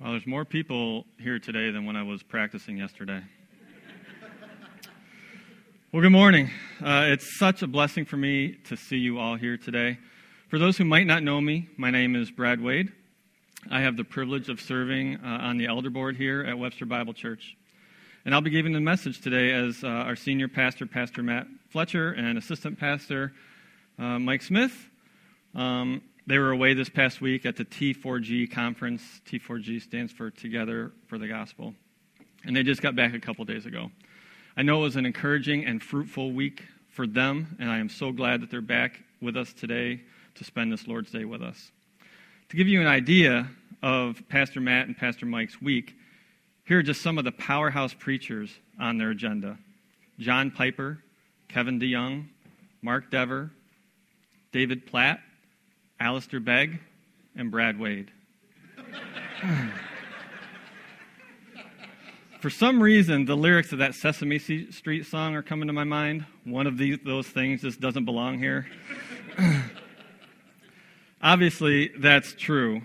Well, there's more people here today than when I was practicing yesterday. well, good morning. Uh, it's such a blessing for me to see you all here today. For those who might not know me, my name is Brad Wade. I have the privilege of serving uh, on the elder board here at Webster Bible Church. And I'll be giving the message today as uh, our senior pastor, Pastor Matt Fletcher, and assistant pastor, uh, Mike Smith. Um, they were away this past week at the T4G conference. T4G stands for Together for the Gospel. And they just got back a couple days ago. I know it was an encouraging and fruitful week for them, and I am so glad that they're back with us today to spend this Lord's Day with us. To give you an idea of Pastor Matt and Pastor Mike's week, here are just some of the powerhouse preachers on their agenda John Piper, Kevin DeYoung, Mark Dever, David Platt, Alistair Begg, and Brad Wade. For some reason, the lyrics of that Sesame Street song are coming to my mind. One of these, those things just doesn't belong here. Obviously, that's true.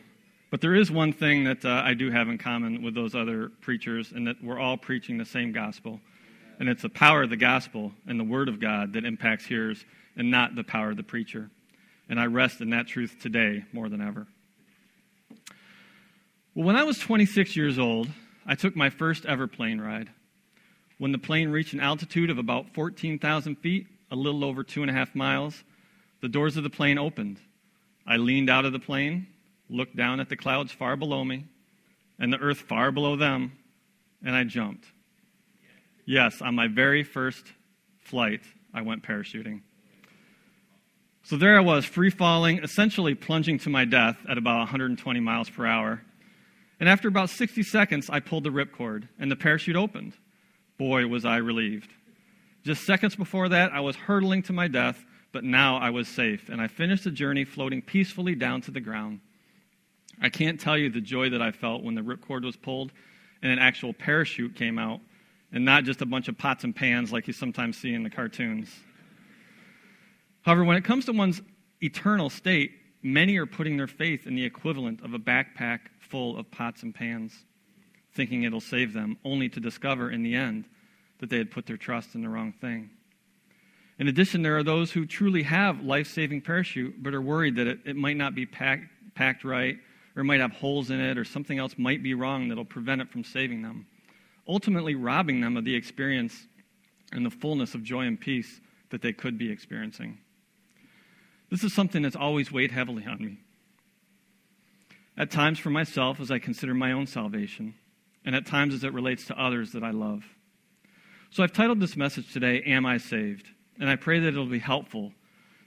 But there is one thing that uh, I do have in common with those other preachers, and that we're all preaching the same gospel. And it's the power of the gospel and the word of God that impacts hearers, and not the power of the preacher. And I rest in that truth today more than ever. Well, when I was 26 years old, I took my first ever plane ride. When the plane reached an altitude of about 14,000 feet, a little over two and a half miles, the doors of the plane opened. I leaned out of the plane, looked down at the clouds far below me, and the earth far below them, and I jumped. Yes, on my very first flight, I went parachuting. So there I was, free falling, essentially plunging to my death at about 120 miles per hour. And after about 60 seconds, I pulled the ripcord, and the parachute opened. Boy, was I relieved. Just seconds before that, I was hurtling to my death, but now I was safe, and I finished the journey floating peacefully down to the ground. I can't tell you the joy that I felt when the ripcord was pulled and an actual parachute came out, and not just a bunch of pots and pans like you sometimes see in the cartoons. However, when it comes to one's eternal state, many are putting their faith in the equivalent of a backpack full of pots and pans, thinking it'll save them, only to discover in the end that they had put their trust in the wrong thing. In addition, there are those who truly have life saving parachute, but are worried that it, it might not be packed, packed right, or might have holes in it, or something else might be wrong that'll prevent it from saving them, ultimately robbing them of the experience and the fullness of joy and peace that they could be experiencing. This is something that's always weighed heavily on me. At times for myself as I consider my own salvation, and at times as it relates to others that I love. So I've titled this message today, Am I Saved? And I pray that it'll be helpful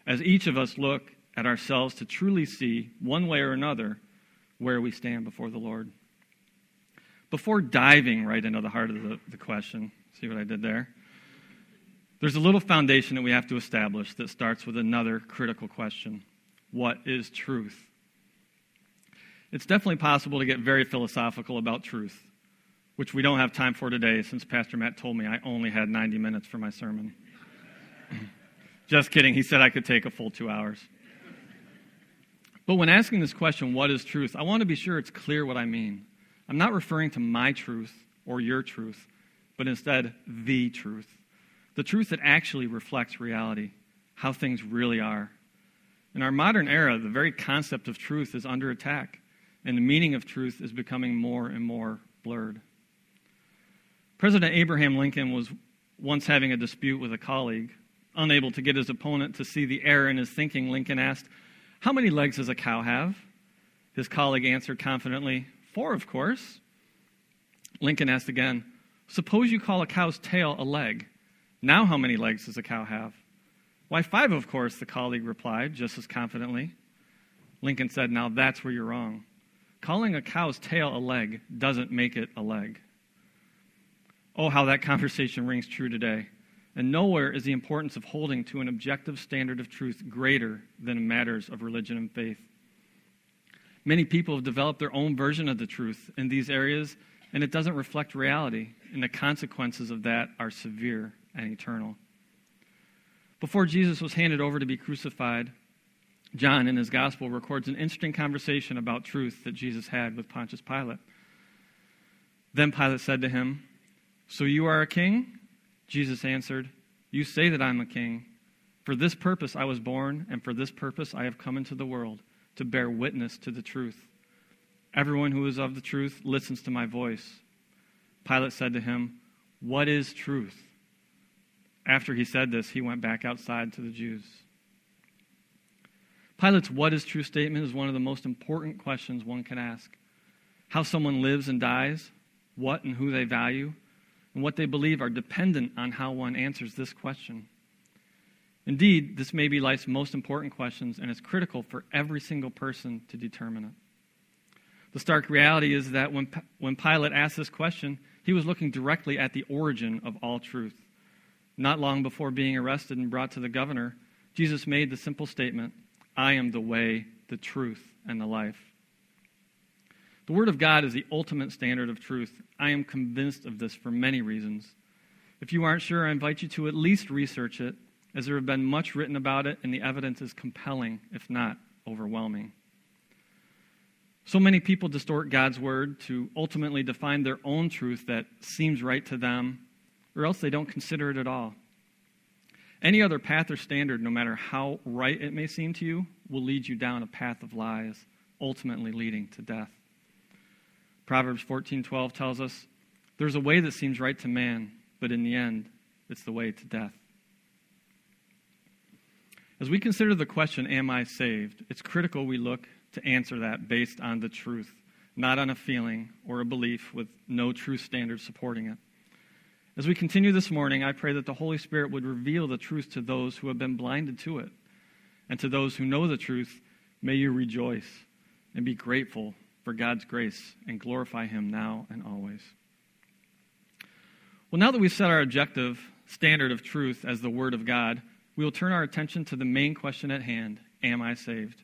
as each of us look at ourselves to truly see, one way or another, where we stand before the Lord. Before diving right into the heart of the, the question, see what I did there? There's a little foundation that we have to establish that starts with another critical question What is truth? It's definitely possible to get very philosophical about truth, which we don't have time for today since Pastor Matt told me I only had 90 minutes for my sermon. Just kidding. He said I could take a full two hours. But when asking this question, what is truth, I want to be sure it's clear what I mean. I'm not referring to my truth or your truth, but instead the truth the truth that actually reflects reality, how things really are. In our modern era, the very concept of truth is under attack, and the meaning of truth is becoming more and more blurred. President Abraham Lincoln was once having a dispute with a colleague. Unable to get his opponent to see the error in his thinking, Lincoln asked, How many legs does a cow have? His colleague answered confidently, Four, of course. Lincoln asked again, Suppose you call a cow's tail a leg. Now, how many legs does a cow have? Why, five, of course, the colleague replied, just as confidently. Lincoln said, Now that's where you're wrong. Calling a cow's tail a leg doesn't make it a leg. Oh, how that conversation rings true today. And nowhere is the importance of holding to an objective standard of truth greater than in matters of religion and faith. Many people have developed their own version of the truth in these areas, and it doesn't reflect reality, and the consequences of that are severe and eternal. Before Jesus was handed over to be crucified, John in his gospel records an interesting conversation about truth that Jesus had with Pontius Pilate. Then Pilate said to him, So you are a king? Jesus answered, You say that I'm a king. For this purpose I was born, and for this purpose I have come into the world, to bear witness to the truth. Everyone who is of the truth listens to my voice. Pilate said to him, What is truth? After he said this, he went back outside to the Jews. Pilate's what is true statement is one of the most important questions one can ask. How someone lives and dies, what and who they value, and what they believe are dependent on how one answers this question. Indeed, this may be life's most important questions, and it's critical for every single person to determine it. The stark reality is that when, when Pilate asked this question, he was looking directly at the origin of all truth. Not long before being arrested and brought to the governor, Jesus made the simple statement I am the way, the truth, and the life. The Word of God is the ultimate standard of truth. I am convinced of this for many reasons. If you aren't sure, I invite you to at least research it, as there have been much written about it, and the evidence is compelling, if not overwhelming. So many people distort God's Word to ultimately define their own truth that seems right to them, or else they don't consider it at all. Any other path or standard, no matter how right it may seem to you, will lead you down a path of lies, ultimately leading to death. Proverbs 14:12 tells us, "There's a way that seems right to man, but in the end, it's the way to death." As we consider the question, am I saved? It's critical we look to answer that based on the truth, not on a feeling or a belief with no true standard supporting it. As we continue this morning, I pray that the Holy Spirit would reveal the truth to those who have been blinded to it. And to those who know the truth, may you rejoice and be grateful for God's grace and glorify Him now and always. Well, now that we've set our objective standard of truth as the Word of God, we will turn our attention to the main question at hand Am I saved?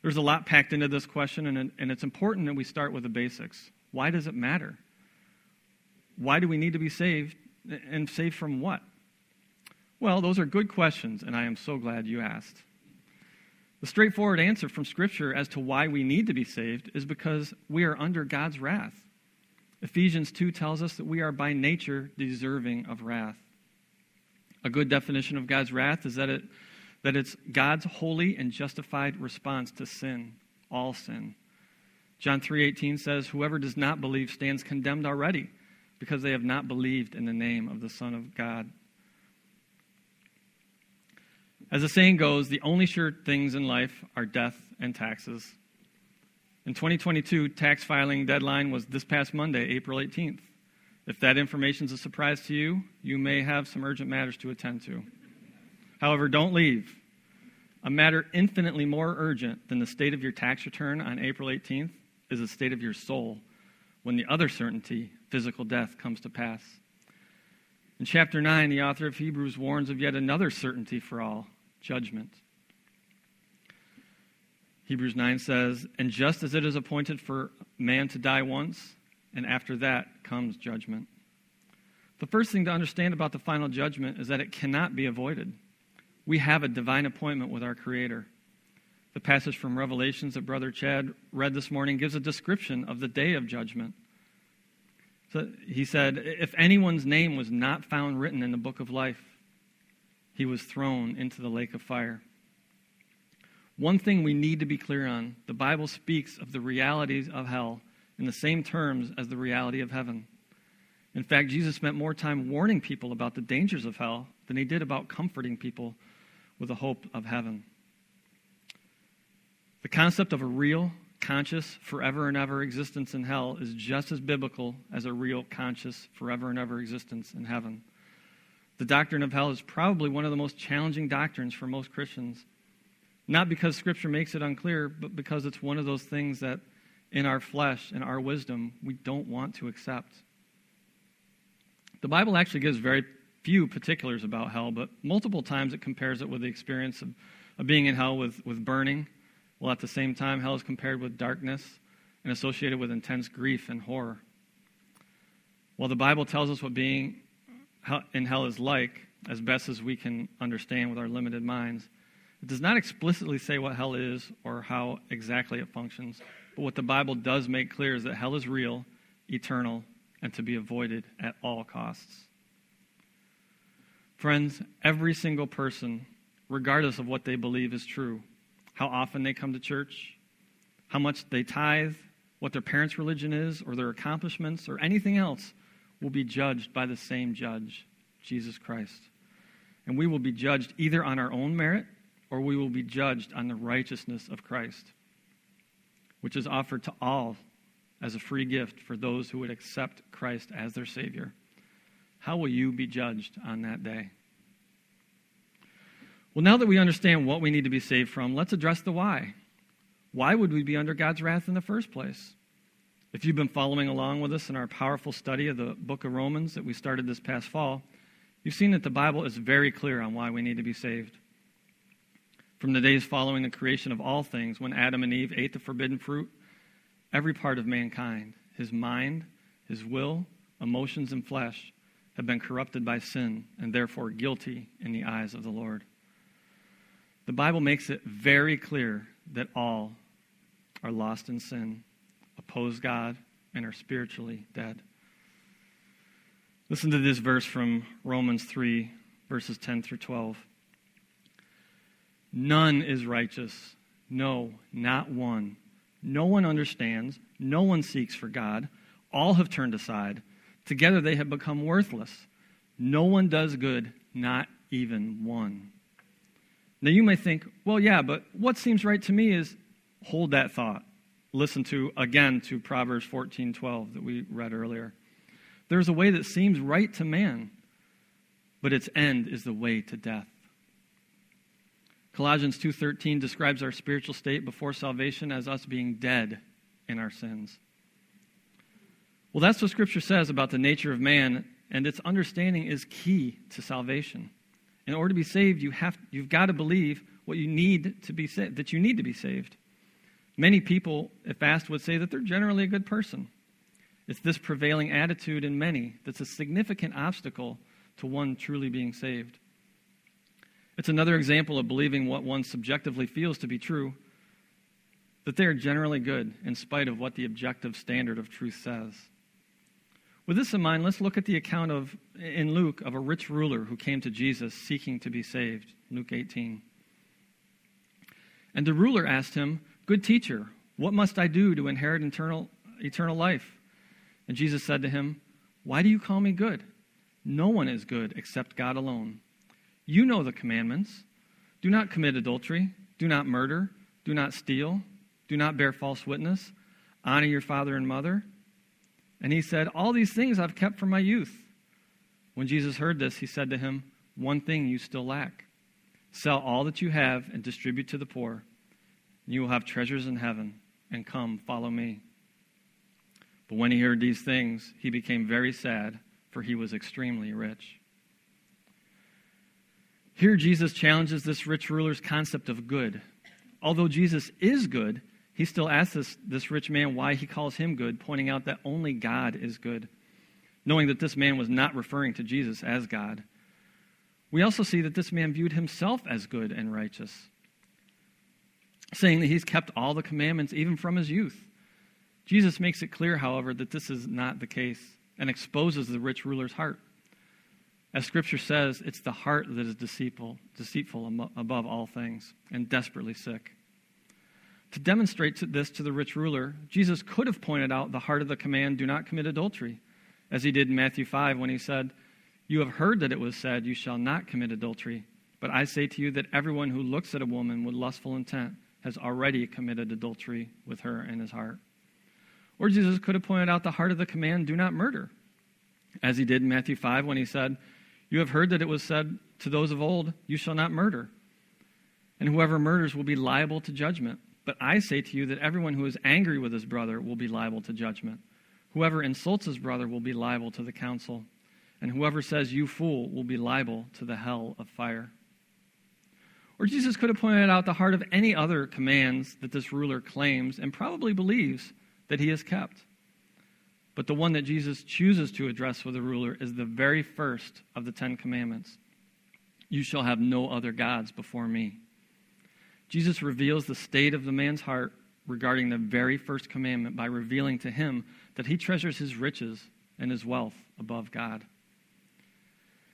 There's a lot packed into this question, and it's important that we start with the basics. Why does it matter? Why do we need to be saved? And saved from what? Well, those are good questions, and I am so glad you asked. The straightforward answer from Scripture as to why we need to be saved is because we are under God's wrath. Ephesians 2 tells us that we are by nature deserving of wrath. A good definition of God's wrath is that, it, that it's God's holy and justified response to sin, all sin. John 3:18 says, "Whoever does not believe stands condemned already." Because they have not believed in the name of the Son of God. As the saying goes, the only sure things in life are death and taxes. In 2022, tax filing deadline was this past Monday, April 18th. If that information is a surprise to you, you may have some urgent matters to attend to. However, don't leave. A matter infinitely more urgent than the state of your tax return on April 18th is the state of your soul when the other certainty physical death comes to pass. In chapter 9, the author of Hebrews warns of yet another certainty for all judgment. Hebrews 9 says, And just as it is appointed for man to die once, and after that comes judgment. The first thing to understand about the final judgment is that it cannot be avoided. We have a divine appointment with our Creator. The passage from Revelations that Brother Chad read this morning gives a description of the day of judgment. So he said, If anyone's name was not found written in the book of life, he was thrown into the lake of fire. One thing we need to be clear on the Bible speaks of the realities of hell in the same terms as the reality of heaven. In fact, Jesus spent more time warning people about the dangers of hell than he did about comforting people with the hope of heaven. The concept of a real, conscious, forever and ever existence in hell is just as biblical as a real, conscious, forever and ever existence in heaven. The doctrine of hell is probably one of the most challenging doctrines for most Christians. Not because Scripture makes it unclear, but because it's one of those things that in our flesh and our wisdom we don't want to accept. The Bible actually gives very few particulars about hell, but multiple times it compares it with the experience of, of being in hell with, with burning while at the same time, hell is compared with darkness and associated with intense grief and horror. While the Bible tells us what being in hell is like, as best as we can understand with our limited minds, it does not explicitly say what hell is or how exactly it functions. But what the Bible does make clear is that hell is real, eternal, and to be avoided at all costs. Friends, every single person, regardless of what they believe is true, how often they come to church, how much they tithe, what their parents' religion is, or their accomplishments, or anything else, will be judged by the same judge, Jesus Christ. And we will be judged either on our own merit or we will be judged on the righteousness of Christ, which is offered to all as a free gift for those who would accept Christ as their Savior. How will you be judged on that day? Well, now that we understand what we need to be saved from, let's address the why. Why would we be under God's wrath in the first place? If you've been following along with us in our powerful study of the book of Romans that we started this past fall, you've seen that the Bible is very clear on why we need to be saved. From the days following the creation of all things, when Adam and Eve ate the forbidden fruit, every part of mankind, his mind, his will, emotions, and flesh, have been corrupted by sin and therefore guilty in the eyes of the Lord. The Bible makes it very clear that all are lost in sin, oppose God, and are spiritually dead. Listen to this verse from Romans 3, verses 10 through 12. None is righteous. No, not one. No one understands. No one seeks for God. All have turned aside. Together they have become worthless. No one does good, not even one. Now you may think, well, yeah, but what seems right to me is hold that thought. Listen to again to Proverbs 14:12 that we read earlier. There's a way that seems right to man, but its end is the way to death. Colossians 2:13 describes our spiritual state before salvation as us being dead in our sins. Well, that's what Scripture says about the nature of man, and its understanding is key to salvation. In order to be saved, you have, you've got to believe what you need to be saved, that you need to be saved. Many people, if asked, would say that they're generally a good person. It's this prevailing attitude in many that's a significant obstacle to one truly being saved. It's another example of believing what one subjectively feels to be true, that they are generally good in spite of what the objective standard of truth says. With this in mind, let's look at the account of in Luke of a rich ruler who came to Jesus seeking to be saved. Luke 18. And the ruler asked him, Good teacher, what must I do to inherit eternal, eternal life? And Jesus said to him, Why do you call me good? No one is good except God alone. You know the commandments do not commit adultery, do not murder, do not steal, do not bear false witness, honor your father and mother and he said, All these things I've kept from my youth. When Jesus heard this, he said to him, One thing you still lack. Sell all that you have and distribute to the poor. And you will have treasures in heaven. And come, follow me. But when he heard these things, he became very sad, for he was extremely rich. Here, Jesus challenges this rich ruler's concept of good. Although Jesus is good, he still asks this, this rich man why he calls him good, pointing out that only God is good, knowing that this man was not referring to Jesus as God. We also see that this man viewed himself as good and righteous, saying that he's kept all the commandments even from his youth. Jesus makes it clear, however, that this is not the case and exposes the rich ruler's heart. As Scripture says, it's the heart that is deceitful, deceitful above all things and desperately sick. To demonstrate this to the rich ruler, Jesus could have pointed out the heart of the command, do not commit adultery, as he did in Matthew 5 when he said, You have heard that it was said, You shall not commit adultery. But I say to you that everyone who looks at a woman with lustful intent has already committed adultery with her in his heart. Or Jesus could have pointed out the heart of the command, Do not murder, as he did in Matthew 5 when he said, You have heard that it was said to those of old, You shall not murder. And whoever murders will be liable to judgment. But I say to you that everyone who is angry with his brother will be liable to judgment. Whoever insults his brother will be liable to the council. And whoever says, You fool, will be liable to the hell of fire. Or Jesus could have pointed out the heart of any other commands that this ruler claims and probably believes that he has kept. But the one that Jesus chooses to address with the ruler is the very first of the Ten Commandments You shall have no other gods before me. Jesus reveals the state of the man's heart regarding the very first commandment by revealing to him that he treasures his riches and his wealth above God.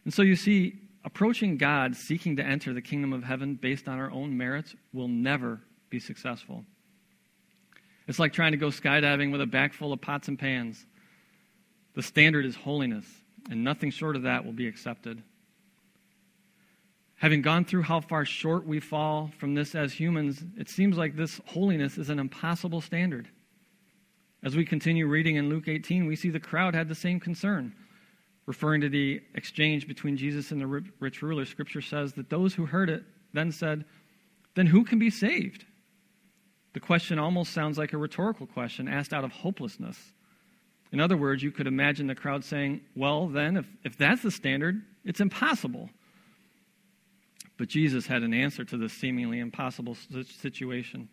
And so you see, approaching God seeking to enter the kingdom of heaven based on our own merits will never be successful. It's like trying to go skydiving with a bag full of pots and pans. The standard is holiness, and nothing short of that will be accepted. Having gone through how far short we fall from this as humans, it seems like this holiness is an impossible standard. As we continue reading in Luke 18, we see the crowd had the same concern. Referring to the exchange between Jesus and the rich ruler, Scripture says that those who heard it then said, Then who can be saved? The question almost sounds like a rhetorical question asked out of hopelessness. In other words, you could imagine the crowd saying, Well, then, if, if that's the standard, it's impossible. But Jesus had an answer to this seemingly impossible situation.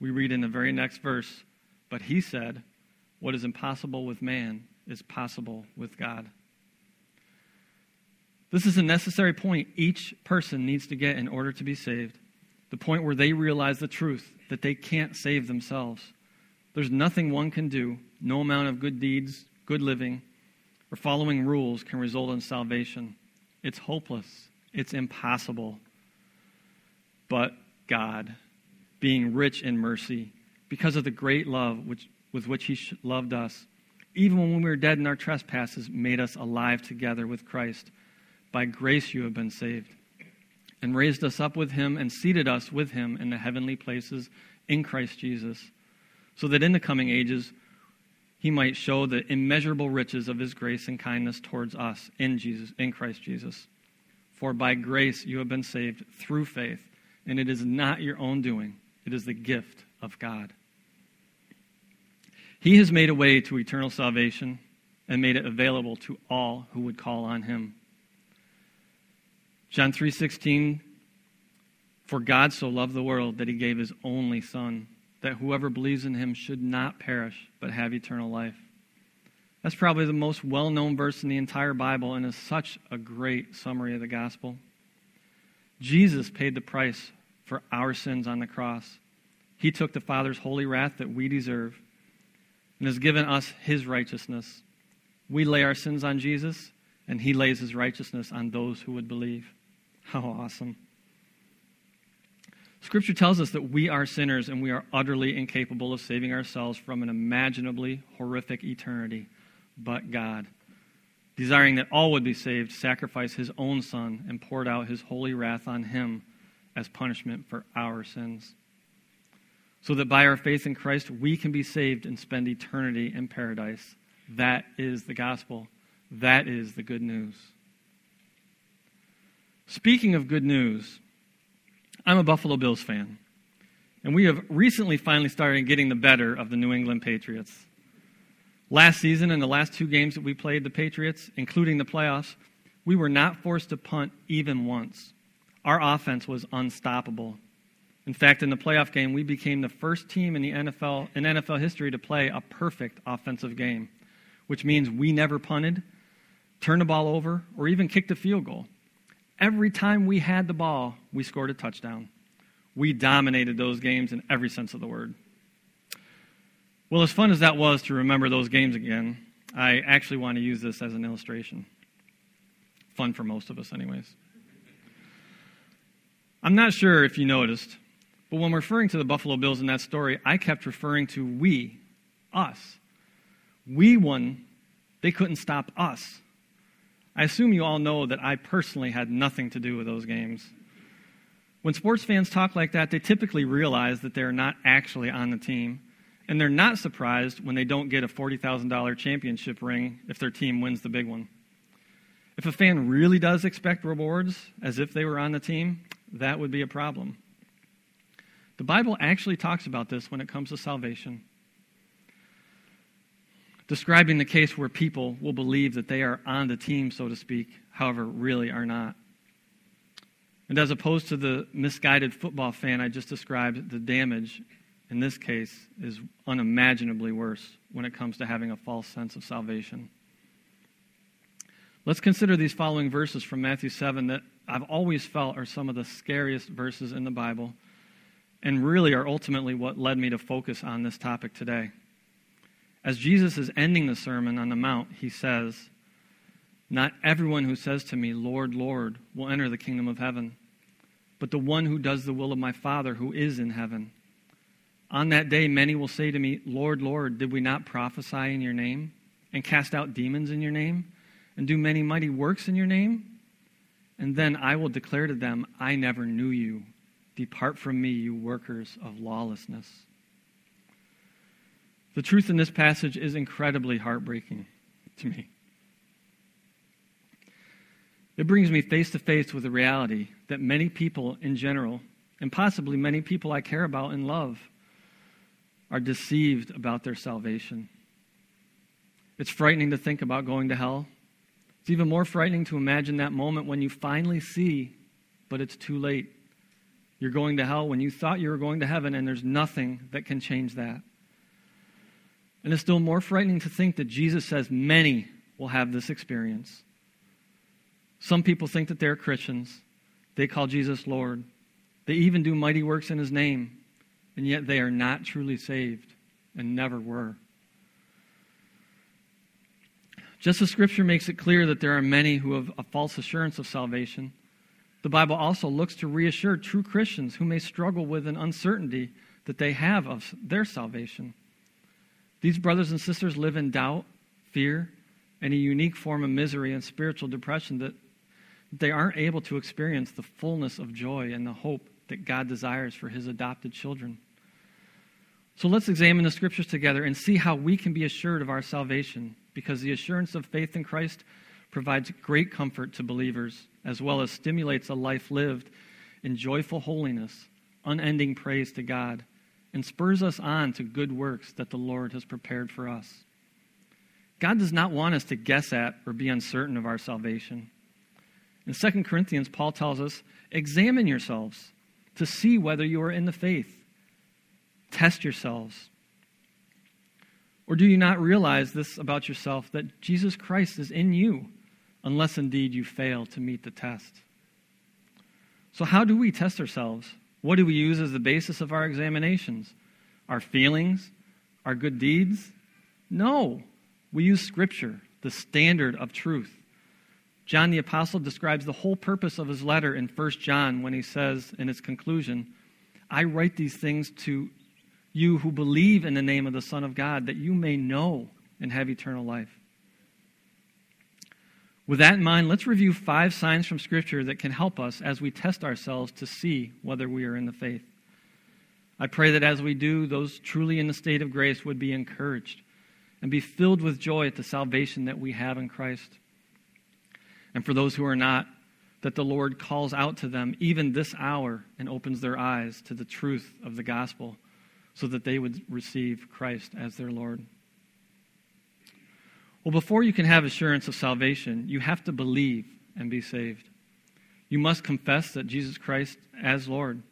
We read in the very next verse, But he said, What is impossible with man is possible with God. This is a necessary point each person needs to get in order to be saved. The point where they realize the truth that they can't save themselves. There's nothing one can do, no amount of good deeds, good living, or following rules can result in salvation. It's hopeless, it's impossible. But God, being rich in mercy, because of the great love which, with which He loved us, even when we were dead in our trespasses, made us alive together with Christ. By grace you have been saved, and raised us up with him and seated us with him in the heavenly places in Christ Jesus, so that in the coming ages he might show the immeasurable riches of his grace and kindness towards us in Jesus in Christ Jesus. For by grace you have been saved through faith, and it is not your own doing, it is the gift of God. He has made a way to eternal salvation and made it available to all who would call on him. John 3:16 For God so loved the world that he gave his only son that whoever believes in him should not perish but have eternal life. That's probably the most well-known verse in the entire Bible and is such a great summary of the gospel. Jesus paid the price for our sins on the cross. He took the Father's holy wrath that we deserve and has given us his righteousness. We lay our sins on Jesus, and he lays his righteousness on those who would believe. How awesome. Scripture tells us that we are sinners and we are utterly incapable of saving ourselves from an imaginably horrific eternity. But God, desiring that all would be saved, sacrificed his own Son and poured out his holy wrath on him as punishment for our sins. So that by our faith in Christ, we can be saved and spend eternity in paradise. That is the gospel. That is the good news. Speaking of good news, I'm a Buffalo Bills fan. And we have recently finally started getting the better of the New England Patriots. Last season, in the last two games that we played the Patriots, including the playoffs, we were not forced to punt even once. Our offense was unstoppable. In fact, in the playoff game, we became the first team in the NFL in NFL history to play a perfect offensive game, which means we never punted, turned the ball over, or even kicked a field goal. Every time we had the ball, we scored a touchdown. We dominated those games in every sense of the word. Well, as fun as that was to remember those games again, I actually want to use this as an illustration. Fun for most of us, anyways. I'm not sure if you noticed, but when referring to the Buffalo Bills in that story, I kept referring to we, us. We won, they couldn't stop us. I assume you all know that I personally had nothing to do with those games. When sports fans talk like that, they typically realize that they're not actually on the team, and they're not surprised when they don't get a $40,000 championship ring if their team wins the big one. If a fan really does expect rewards as if they were on the team, that would be a problem. The Bible actually talks about this when it comes to salvation describing the case where people will believe that they are on the team, so to speak, however, really are not. And as opposed to the misguided football fan I just described, the damage in this case is unimaginably worse when it comes to having a false sense of salvation. Let's consider these following verses from Matthew 7 that I've always felt are some of the scariest verses in the Bible. and really are ultimately what led me to focus on this topic today. As Jesus is ending the Sermon on the Mount, he says, Not everyone who says to me, Lord, Lord, will enter the kingdom of heaven, but the one who does the will of my Father who is in heaven. On that day, many will say to me, Lord, Lord, did we not prophesy in your name, and cast out demons in your name, and do many mighty works in your name? And then I will declare to them, I never knew you. Depart from me, you workers of lawlessness. The truth in this passage is incredibly heartbreaking to me. It brings me face to face with the reality that many people in general, and possibly many people I care about and love, are deceived about their salvation. It's frightening to think about going to hell. It's even more frightening to imagine that moment when you finally see, but it's too late. You're going to hell when you thought you were going to heaven, and there's nothing that can change that. And it's still more frightening to think that Jesus says many will have this experience. Some people think that they're Christians. They call Jesus Lord. They even do mighty works in his name, and yet they are not truly saved and never were. Just as Scripture makes it clear that there are many who have a false assurance of salvation, the Bible also looks to reassure true Christians who may struggle with an uncertainty that they have of their salvation. These brothers and sisters live in doubt, fear, and a unique form of misery and spiritual depression that they aren't able to experience the fullness of joy and the hope that God desires for his adopted children. So let's examine the scriptures together and see how we can be assured of our salvation, because the assurance of faith in Christ provides great comfort to believers, as well as stimulates a life lived in joyful holiness, unending praise to God, and spurs us on to good works that the Lord has prepared for us. God does not want us to guess at or be uncertain of our salvation. In 2 Corinthians, Paul tells us examine yourselves to see whether you are in the faith. Test yourselves. Or do you not realize this about yourself that Jesus Christ is in you, unless indeed you fail to meet the test? So, how do we test ourselves? What do we use as the basis of our examinations? Our feelings? Our good deeds? No. We use Scripture, the standard of truth. John the Apostle describes the whole purpose of his letter in 1 John when he says in its conclusion, I write these things to you who believe in the name of the Son of God, that you may know and have eternal life. With that in mind, let's review five signs from Scripture that can help us as we test ourselves to see whether we are in the faith. I pray that as we do, those truly in the state of grace would be encouraged and be filled with joy at the salvation that we have in Christ. And for those who are not, that the Lord calls out to them even this hour and opens their eyes to the truth of the gospel so that they would receive Christ as their Lord. Well, before you can have assurance of salvation, you have to believe and be saved. You must confess that Jesus Christ as Lord.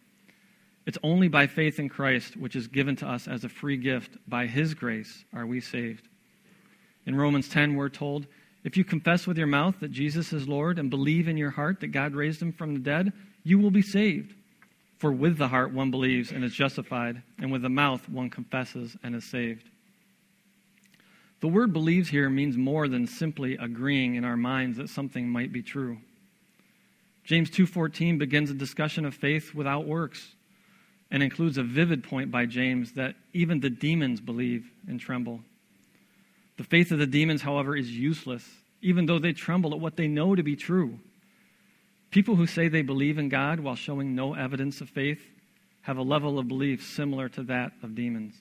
It's only by faith in Christ, which is given to us as a free gift, by His grace, are we saved. In Romans 10, we're told if you confess with your mouth that Jesus is Lord and believe in your heart that God raised him from the dead, you will be saved. For with the heart one believes and is justified, and with the mouth one confesses and is saved. The word believes here means more than simply agreeing in our minds that something might be true. James 2:14 begins a discussion of faith without works and includes a vivid point by James that even the demons believe and tremble. The faith of the demons, however, is useless, even though they tremble at what they know to be true. People who say they believe in God while showing no evidence of faith have a level of belief similar to that of demons.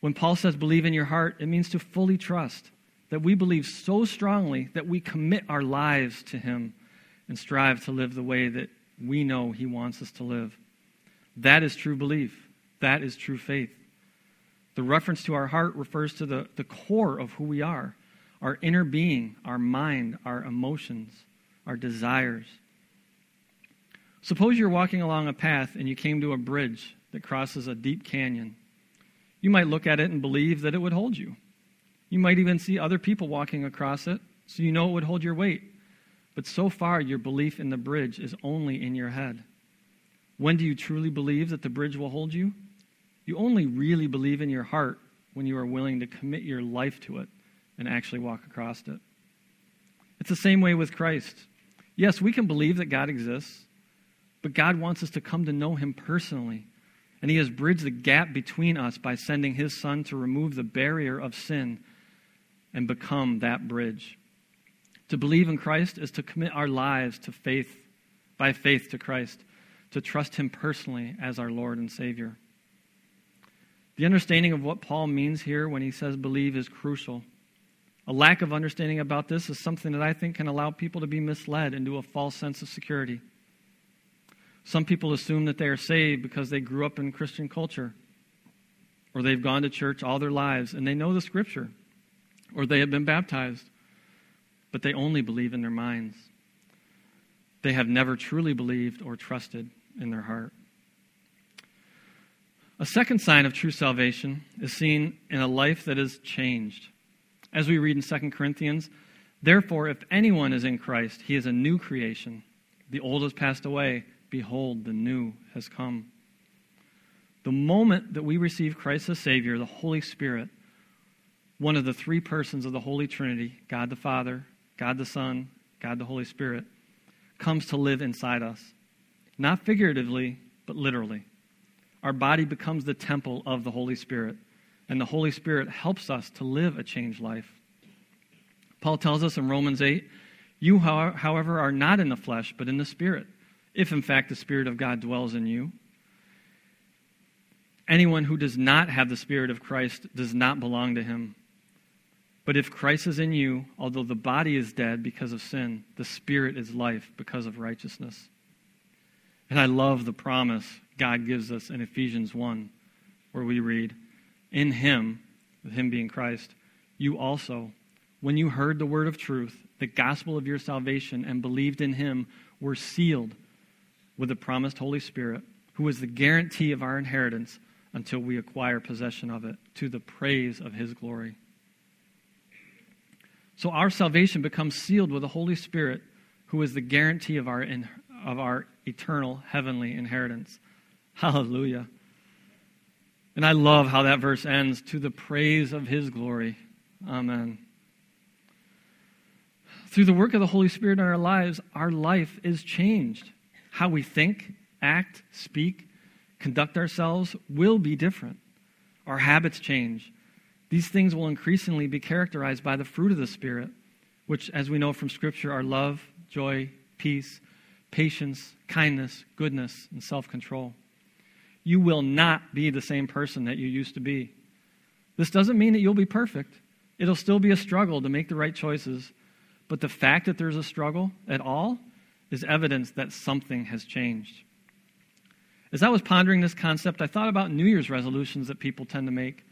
When Paul says believe in your heart, it means to fully trust, that we believe so strongly that we commit our lives to Him and strive to live the way that we know He wants us to live. That is true belief. That is true faith. The reference to our heart refers to the, the core of who we are our inner being, our mind, our emotions, our desires. Suppose you're walking along a path and you came to a bridge that crosses a deep canyon. You might look at it and believe that it would hold you. You might even see other people walking across it, so you know it would hold your weight. But so far, your belief in the bridge is only in your head. When do you truly believe that the bridge will hold you? You only really believe in your heart when you are willing to commit your life to it and actually walk across it. It's the same way with Christ. Yes, we can believe that God exists, but God wants us to come to know Him personally. And He has bridged the gap between us by sending His Son to remove the barrier of sin and become that bridge. To believe in Christ is to commit our lives to faith, by faith to Christ, to trust Him personally as our Lord and Savior. The understanding of what Paul means here when he says believe is crucial. A lack of understanding about this is something that I think can allow people to be misled into a false sense of security. Some people assume that they are saved because they grew up in Christian culture, or they've gone to church all their lives and they know the scripture, or they have been baptized, but they only believe in their minds. They have never truly believed or trusted in their heart. A second sign of true salvation is seen in a life that is changed. As we read in 2 Corinthians, therefore, if anyone is in Christ, he is a new creation. The old has passed away. Behold, the new has come. The moment that we receive Christ as Savior, the Holy Spirit, one of the three persons of the Holy Trinity, God the Father, God the Son, God the Holy Spirit, comes to live inside us. Not figuratively, but literally. Our body becomes the temple of the Holy Spirit and the Holy Spirit helps us to live a changed life. Paul tells us in Romans 8 You, however, are not in the flesh, but in the Spirit, if in fact the Spirit of God dwells in you. Anyone who does not have the Spirit of Christ does not belong to him. But if Christ is in you, although the body is dead because of sin, the Spirit is life because of righteousness. And I love the promise God gives us in Ephesians 1, where we read, in him, with him being Christ, you also, when you heard the word of truth, the gospel of your salvation, and believed in him, were sealed with the promised Holy Spirit, who is the guarantee of our inheritance until we acquire possession of it, to the praise of his glory. So our salvation becomes sealed with the Holy Spirit, who is the guarantee of our, in, of our eternal heavenly inheritance. Hallelujah. And I love how that verse ends to the praise of his glory. Amen. Through the work of the Holy Spirit in our lives, our life is changed. How we think, act, speak, conduct ourselves will be different. Our habits change. These things will increasingly be characterized by the fruit of the Spirit, which, as we know from Scripture, are love, joy, peace, patience, kindness, goodness, and self control you will not be the same person that you used to be. This doesn't mean that you'll be perfect. It'll still be a struggle to make the right choices. But the fact that there's a struggle at all is evidence that something has changed. As I was pondering this concept, I thought about New Year's resolutions that people tend to make.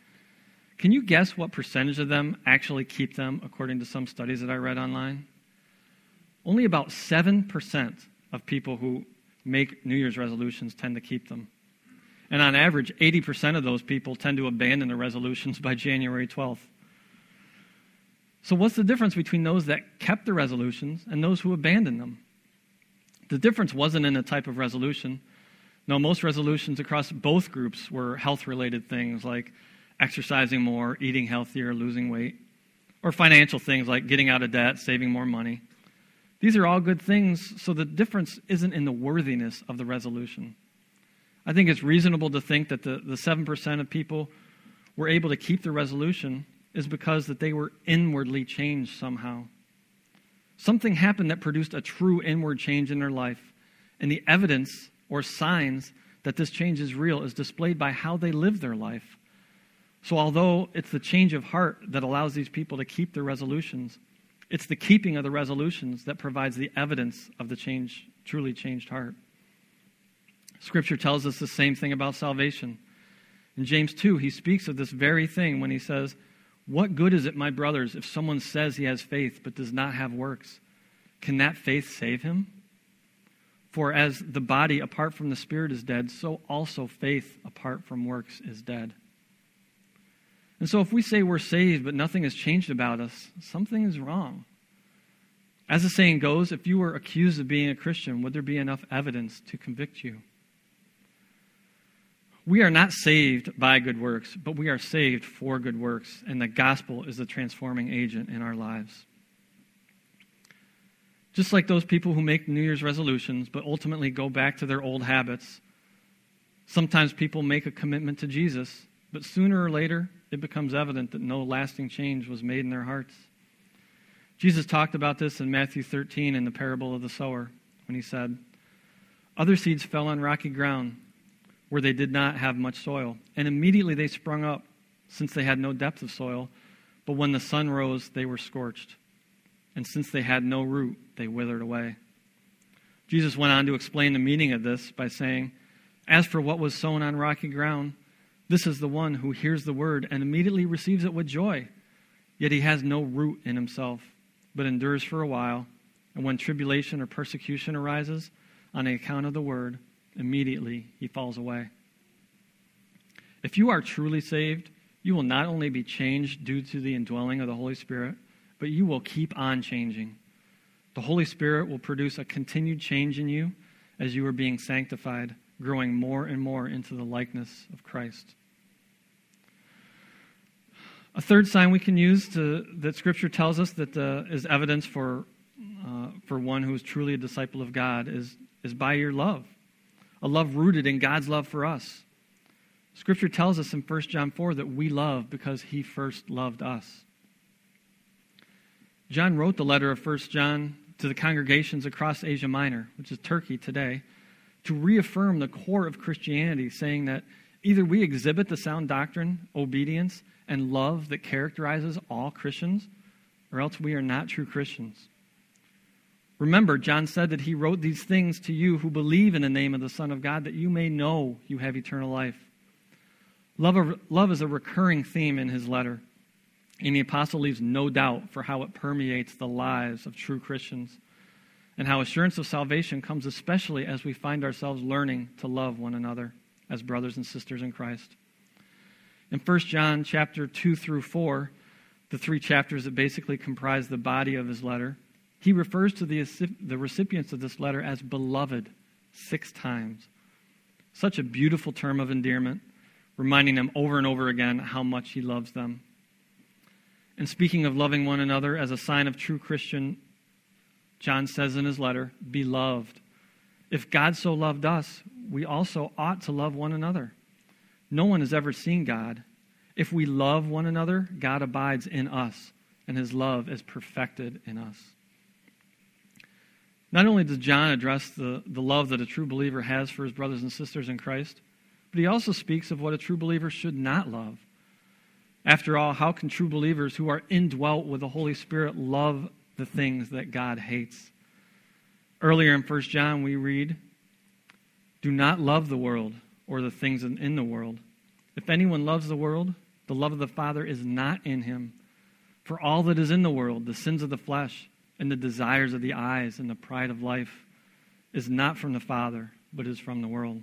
Can you guess what percentage of them actually keep them, according to some studies that I read online? Only about 7% of people who make New Year's resolutions tend to keep them. And on average, 80% of those people tend to abandon their resolutions by January 12th. So, what's the difference between those that kept the resolutions and those who abandoned them? The difference wasn't in the type of resolution. No, most resolutions across both groups were health related things like exercising more, eating healthier, losing weight, or financial things like getting out of debt, saving more money. These are all good things, so the difference isn't in the worthiness of the resolution. I think it's reasonable to think that the, the 7% of people were able to keep the resolution is because that they were inwardly changed somehow. Something happened that produced a true inward change in their life. And the evidence or signs that this change is real is displayed by how they live their life. So, although it's the change of heart that allows these people to keep their resolutions, it's the keeping of the resolutions that provides the evidence of the change, truly changed heart. Scripture tells us the same thing about salvation. In James 2, he speaks of this very thing when he says, What good is it, my brothers, if someone says he has faith but does not have works? Can that faith save him? For as the body apart from the spirit is dead, so also faith apart from works is dead. And so if we say we're saved but nothing has changed about us, something is wrong. As the saying goes, if you were accused of being a Christian, would there be enough evidence to convict you? We are not saved by good works, but we are saved for good works, and the gospel is the transforming agent in our lives. Just like those people who make New Year's resolutions but ultimately go back to their old habits, sometimes people make a commitment to Jesus, but sooner or later it becomes evident that no lasting change was made in their hearts. Jesus talked about this in Matthew 13 in the parable of the sower when he said, Other seeds fell on rocky ground where they did not have much soil, and immediately they sprung up, since they had no depth of soil. But when the sun rose, they were scorched, and since they had no root, they withered away. Jesus went on to explain the meaning of this by saying, As for what was sown on rocky ground, this is the one who hears the word and immediately receives it with joy. Yet he has no root in himself, but endures for a while. And when tribulation or persecution arises on account of the word, immediately he falls away. If you are truly saved, you will not only be changed due to the indwelling of the Holy Spirit, but you will keep on changing. The Holy Spirit will produce a continued change in you as you are being sanctified, growing more and more into the likeness of Christ. A third sign we can use to, that Scripture tells us that uh, is evidence for, uh, for one who is truly a disciple of God is, is by your love, a love rooted in God's love for us. Scripture tells us in 1 John 4 that we love because he first loved us. John wrote the letter of 1 John to the congregations across Asia Minor, which is Turkey today, to reaffirm the core of Christianity, saying that either we exhibit the sound doctrine, obedience, and love that characterizes all Christians, or else we are not true Christians. Remember, John said that he wrote these things to you who believe in the name of the Son of God, that you may know you have eternal life. Love, love is a recurring theme in his letter. And the apostle leaves no doubt for how it permeates the lives of true Christians and how assurance of salvation comes especially as we find ourselves learning to love one another as brothers and sisters in Christ. In 1 John chapter 2 through 4, the three chapters that basically comprise the body of his letter, he refers to the, the recipients of this letter as beloved six times. Such a beautiful term of endearment, reminding them over and over again how much he loves them. And speaking of loving one another as a sign of true Christian, John says in his letter, Beloved, if God so loved us, we also ought to love one another. No one has ever seen God. If we love one another, God abides in us, and his love is perfected in us. Not only does John address the, the love that a true believer has for his brothers and sisters in Christ, but he also speaks of what a true believer should not love. After all, how can true believers who are indwelt with the Holy Spirit love the things that God hates? Earlier in 1 John, we read, Do not love the world or the things in the world. If anyone loves the world, the love of the Father is not in him. For all that is in the world, the sins of the flesh, and the desires of the eyes, and the pride of life, is not from the Father, but is from the world.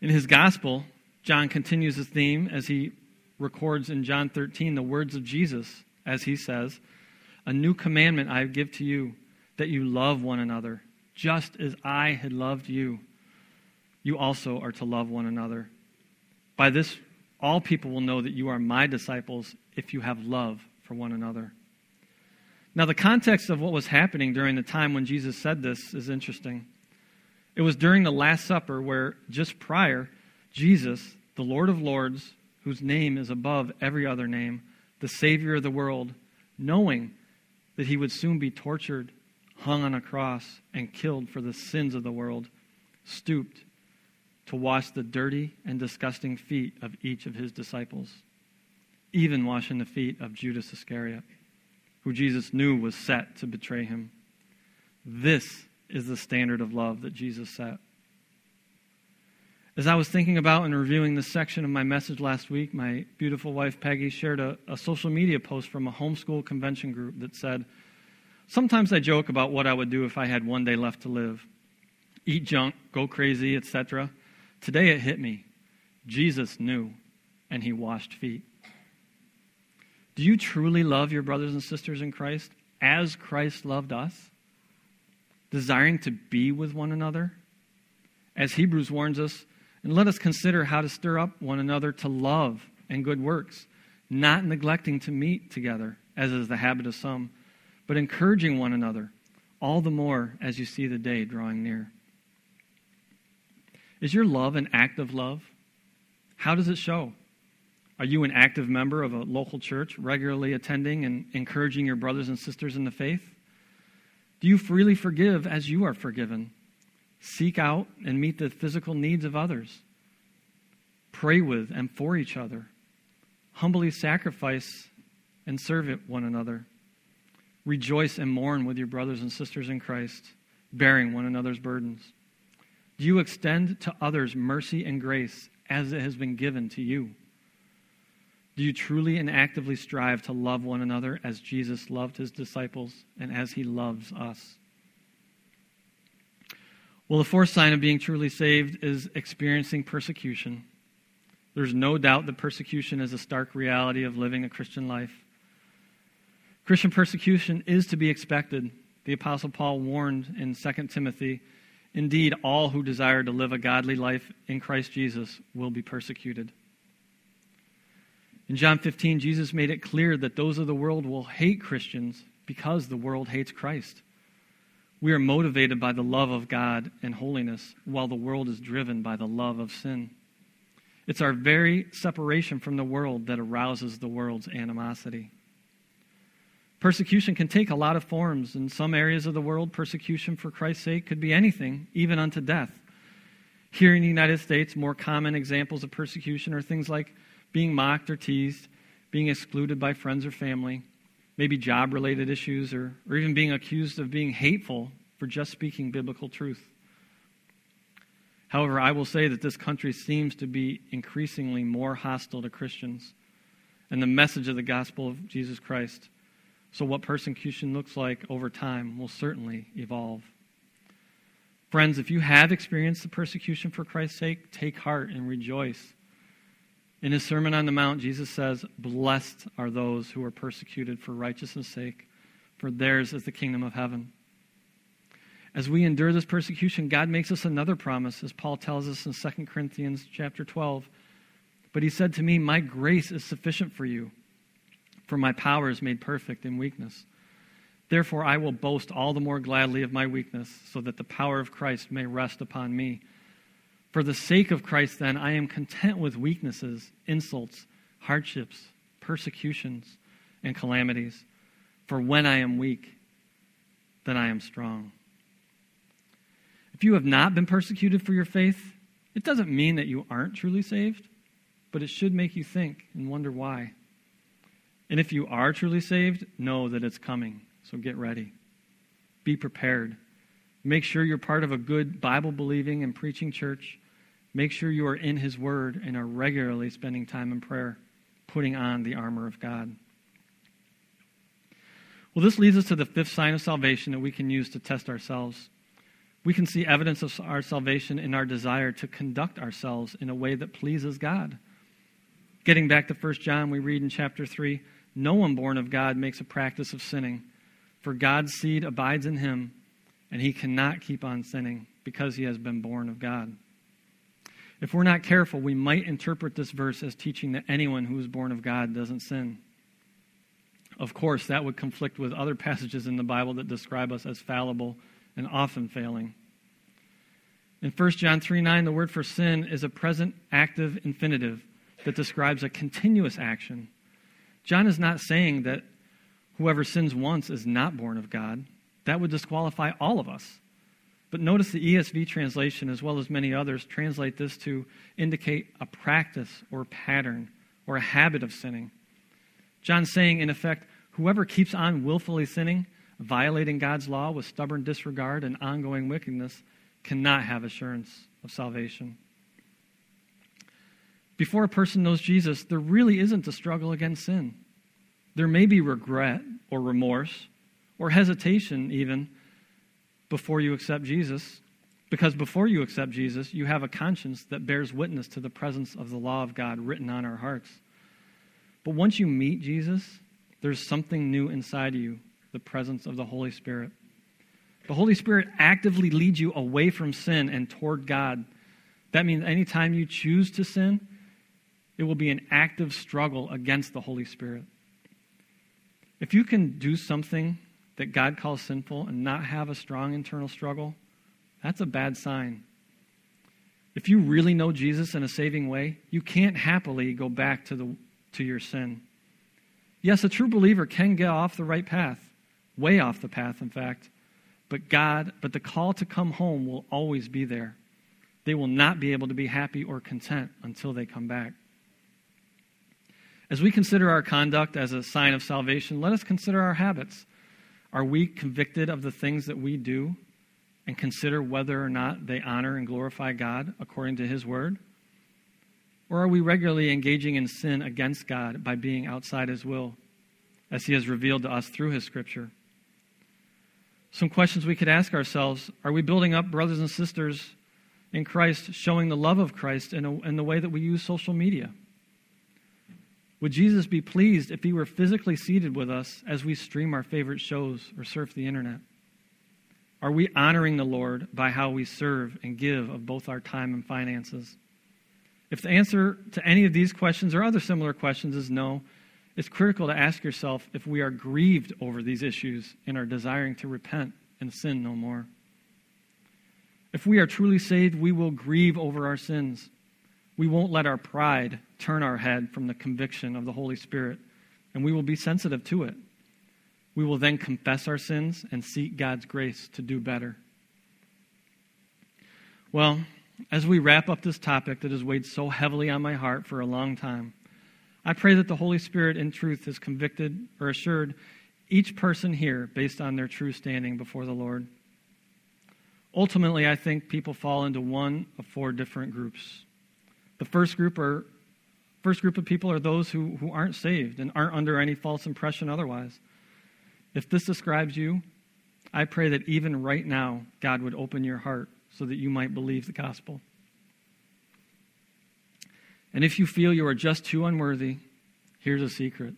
In his gospel, John continues his theme as he records in John 13 the words of Jesus, as he says, A new commandment I give to you, that you love one another, just as I had loved you. You also are to love one another. By this, all people will know that you are my disciples if you have love for one another. Now, the context of what was happening during the time when Jesus said this is interesting. It was during the Last Supper where, just prior, Jesus, the Lord of Lords, whose name is above every other name, the Savior of the world, knowing that he would soon be tortured, hung on a cross, and killed for the sins of the world, stooped to wash the dirty and disgusting feet of each of his disciples, even washing the feet of Judas Iscariot, who Jesus knew was set to betray him. This is the standard of love that Jesus set. As I was thinking about and reviewing this section of my message last week, my beautiful wife Peggy shared a, a, social media post from a homeschool convention group that said, Sometimes I joke about what I would do if I had one day left to live eat junk, go crazy, etc. Today it hit me. Jesus knew, and he washed feet. Do you truly love your brothers and sisters in Christ as Christ loved us? Desiring to be with one another? As Hebrews warns us, And let us consider how to stir up one another to love and good works, not neglecting to meet together, as is the habit of some, but encouraging one another, all the more as you see the day drawing near. Is your love an act of love? How does it show? Are you an active member of a local church, regularly attending and encouraging your brothers and sisters in the faith? Do you freely forgive as you are forgiven? Seek out and meet the physical needs of others. Pray with and for each other. Humbly sacrifice and serve one another. Rejoice and mourn with your brothers and sisters in Christ, bearing one another's burdens. Do you extend to others mercy and grace as it has been given to you? Do you truly and actively strive to love one another as Jesus loved his disciples and as he loves us? Well, the fourth sign of being truly saved is experiencing persecution. There's no doubt that persecution is a stark reality of living a Christian life. Christian persecution is to be expected. The Apostle Paul warned in 2 Timothy Indeed, all who desire to live a godly life in Christ Jesus will be persecuted. In John 15, Jesus made it clear that those of the world will hate Christians because the world hates Christ. We are motivated by the love of God and holiness, while the world is driven by the love of sin. It's our very separation from the world that arouses the world's animosity. Persecution can take a lot of forms. In some areas of the world, persecution for Christ's sake could be anything, even unto death. Here in the United States, more common examples of persecution are things like being mocked or teased, being excluded by friends or family, maybe job related issues, or, or even being accused of being hateful for just speaking biblical truth. However, I will say that this country seems to be increasingly more hostile to Christians and the message of the gospel of Jesus Christ. So, what persecution looks like over time will certainly evolve. Friends, if you have experienced the persecution for Christ's sake, take heart and rejoice. In his Sermon on the Mount, Jesus says, Blessed are those who are persecuted for righteousness' sake, for theirs is the kingdom of heaven. As we endure this persecution, God makes us another promise, as Paul tells us in 2 Corinthians chapter 12. But he said to me, My grace is sufficient for you, for my power is made perfect in weakness. Therefore, I will boast all the more gladly of my weakness, so that the power of Christ may rest upon me. For the sake of Christ, then, I am content with weaknesses, insults, hardships, persecutions, and calamities. For when I am weak, then I am strong. If you have not been persecuted for your faith, it doesn't mean that you aren't truly saved, but it should make you think and wonder why. And if you are truly saved, know that it's coming. So get ready. Be prepared. Make sure you're part of a good Bible believing and preaching church Make sure you are in His Word and are regularly spending time in prayer, putting on the armor of God. Well, this leads us to the fifth sign of salvation that we can use to test ourselves. We can see evidence of our salvation in our desire to conduct ourselves in a way that pleases God. Getting back to 1 John, we read in chapter 3 No one born of God makes a practice of sinning, for God's seed abides in him, and he cannot keep on sinning because he has been born of God. If we're not careful, we might interpret this verse as teaching that anyone who is born of God doesn't sin. Of course, that would conflict with other passages in the Bible that describe us as fallible and often failing. In 1 John 3 9, the word for sin is a present active infinitive that describes a continuous action. John is not saying that whoever sins once is not born of God. That would disqualify all of us. But notice the ESV translation, as well as many others, translate this to indicate a practice or pattern or a habit of sinning. John's saying, in effect, whoever keeps on willfully sinning, violating God's law with stubborn disregard and ongoing wickedness, cannot have assurance of salvation. Before a person knows Jesus, there really isn't a struggle against sin. There may be regret or remorse or hesitation, even, before you accept Jesus, because before you accept Jesus, you have a conscience that bears witness to the presence of the law of God written on our hearts. But once you meet Jesus, there's something new inside you the presence of the Holy Spirit. The Holy Spirit actively leads you away from sin and toward God That means anytime you choose to sin, it will be an active struggle against the Holy Spirit. If you can do something that God calls sinful and not have a strong internal struggle, that's a bad sign. If you really know Jesus in a saving way, you can't happily go back to, the, to your sin. Yes, a true believer can get off the right path, way off the path, in fact. But God, but the call to come home will always be there. They will not be able to be happy or content until they come back. As we consider our conduct as a sign of salvation, let us consider our habits. Are we convicted of the things that we do and consider whether or not they honor and glorify God according to His Word? Or are we regularly engaging in sin against God by being outside His will, as He has revealed to us through His Scripture? Some questions we could ask ourselves Are we building up brothers and sisters in Christ, showing the love of Christ in, a, in the way that we use social media? Would Jesus be pleased if He were physically seated with us as we stream our favorite shows or surf the internet? Are we honoring the Lord by how we serve and give of both our time and finances? If the answer to any of these questions or other similar questions is no, it's critical to ask yourself if we are grieved over these issues and are desiring to repent and sin no more. If we are truly saved, we will grieve over our sins. We won't let our pride turn our head from the conviction of the Holy Spirit, and we will be sensitive to it. We will then confess our sins and seek God's grace to do better. Well, as we wrap up this topic that has weighed so heavily on my heart for a long time, I pray that the Holy Spirit in truth has convicted or assured each person here based on their true standing before the Lord. Ultimately, I think people fall into one of four different groups. The first group are first group of people are those who, who aren't saved and aren't under any false impression otherwise. If this describes you, I pray that even right now, God would open your heart so that you might believe the gospel. And if you feel you are just too unworthy, here's a secret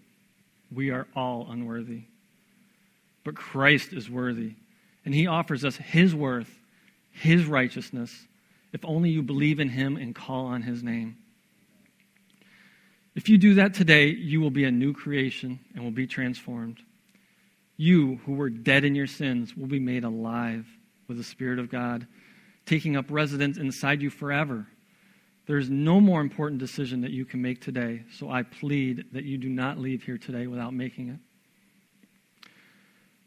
we are all unworthy. But Christ is worthy, and He offers us His worth, His righteousness, if only you believe in Him and call on His name. If you do that today, you will be a new creation and will be transformed. You who were dead in your sins will be made alive with the Spirit of God, taking up residence inside you forever. There is no more important decision that you can make today, so I plead that you do not leave here today without making it.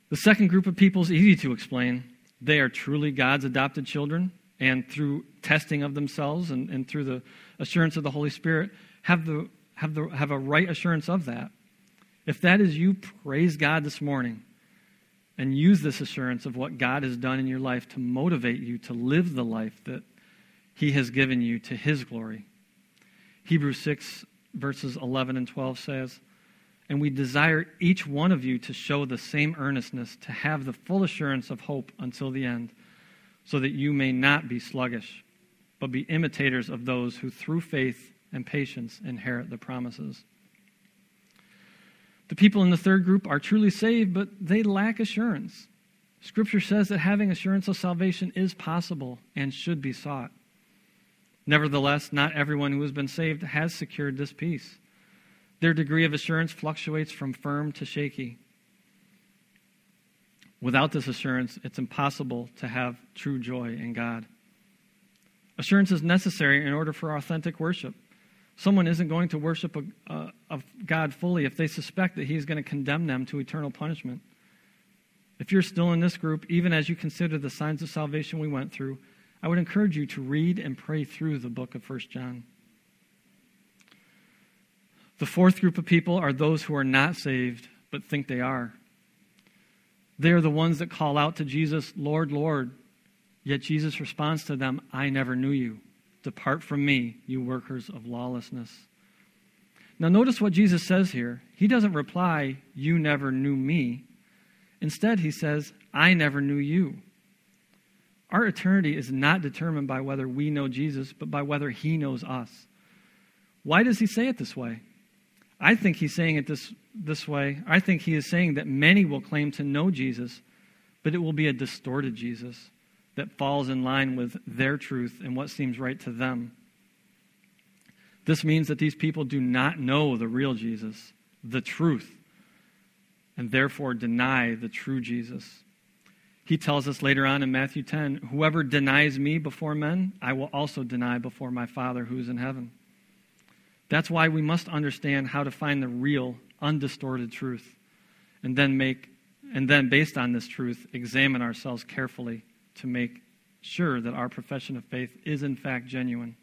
The second group of people is easy to explain. They are truly God's adopted children, and through testing of themselves and, and through the assurance of the Holy Spirit, have, the, have, the, have a right assurance of that. If that is you, praise God this morning and use this assurance of what God has done in your life to motivate you to live the life that He has given you to His glory. Hebrews 6, verses 11 and 12 says, And we desire each one of you to show the same earnestness, to have the full assurance of hope until the end, so that you may not be sluggish, but be imitators of those who through faith and patience inherit the promises. The people in the third group are truly saved, but they lack assurance. Scripture says that having assurance of salvation is possible and should be sought. Nevertheless, not everyone who has been saved has secured this peace. Their degree of assurance fluctuates from firm to shaky. Without this assurance, it's impossible to have true joy in God. Assurance is necessary in order for authentic worship. Someone isn't going to worship a, a, a God fully if they suspect that He's going to condemn them to eternal punishment. If you're still in this group, even as you consider the signs of salvation we went through, I would encourage you to read and pray through the book of 1 John. The fourth group of people are those who are not saved but think they are. They are the ones that call out to Jesus, Lord, Lord. Yet Jesus responds to them, I never knew you. Depart from me, you workers of lawlessness. Now, notice what Jesus says here. He doesn't reply, You never knew me. Instead, he says, I never knew you. Our eternity is not determined by whether we know Jesus, but by whether he knows us. Why does he say it this way? I think he's saying it this, this way. I think he is saying that many will claim to know Jesus, but it will be a distorted Jesus that falls in line with their truth and what seems right to them. This means that these people do not know the real Jesus, the truth, and therefore deny the true Jesus. He tells us later on in Matthew 10 Whoever denies me before men, I will also deny before my Father who is in heaven. That's why we must understand how to find the real, undistorted truth, and then make, and then based on this truth, examine ourselves carefully to make sure that our profession of faith is in fact genuine.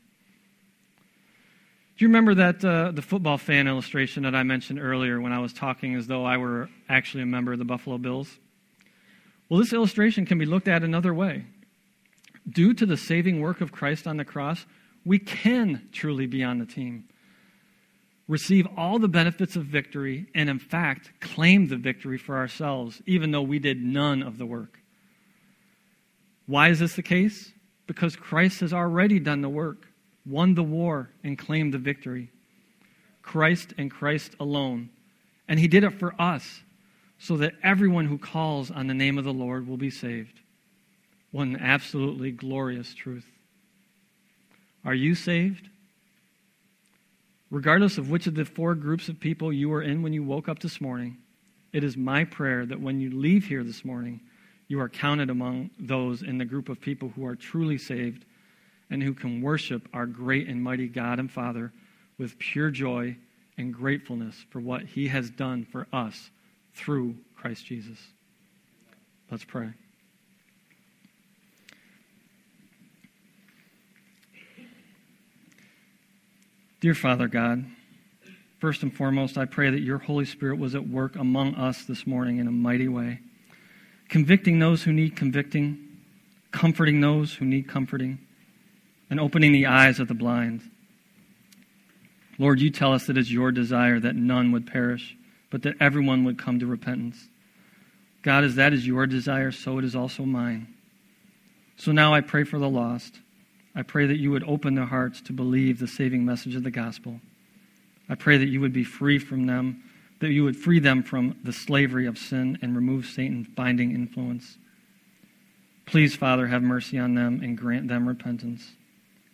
Do you remember that uh, the football fan illustration that I mentioned earlier when I was talking as though I were actually a member of the Buffalo Bills? Well, this illustration can be looked at another way. Due to the saving work of Christ on the cross, we can truly be on the team, receive all the benefits of victory, and in fact, claim the victory for ourselves, even though we did none of the work. Why is this the case? Because Christ has already done the work won the war, and claimed the victory. Christ and Christ alone. And he did it for us, so that everyone who calls on the name of the Lord will be saved. One absolutely glorious truth. Are you saved? Regardless of which of the four groups of people you were in when you woke up this morning, it is my prayer that when you leave here this morning, you are counted among those in the group of people who are truly saved and who can worship our great and mighty God and Father with pure joy and gratefulness for what he has done for us through Christ Jesus. Let's pray. Dear Father God, first and foremost, I pray that your Holy Spirit was at work among us this morning in a mighty way, convicting those who need convicting, comforting those who need comforting and opening the eyes of the blind. Lord, you tell us that it's your desire that none would perish, but that everyone would come to repentance. God, as that is your desire, so it is also mine. So now I pray for the lost. I pray that you would open their hearts to believe the saving message of the gospel. I pray that you would be free from them, that you would free them from the slavery of sin and remove Satan's binding influence. Please, Father, have mercy on them and grant them repentance.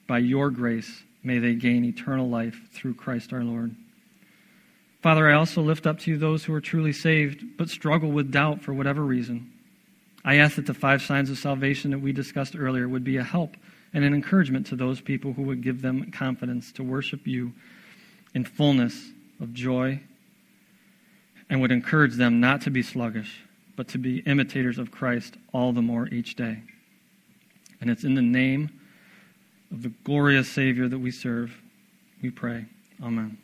By your grace, may they gain eternal life through Christ our Lord. Father, I also lift up to you those who are truly saved but struggle with doubt for whatever reason. I ask that the five signs of salvation that we discussed earlier would be a help and an encouragement to those people who would give them confidence to worship you in fullness of joy and would encourage them not to be sluggish, but to be imitators of Christ all the more each day. And it's in the name of the glorious Savior that we serve, we pray. Amen.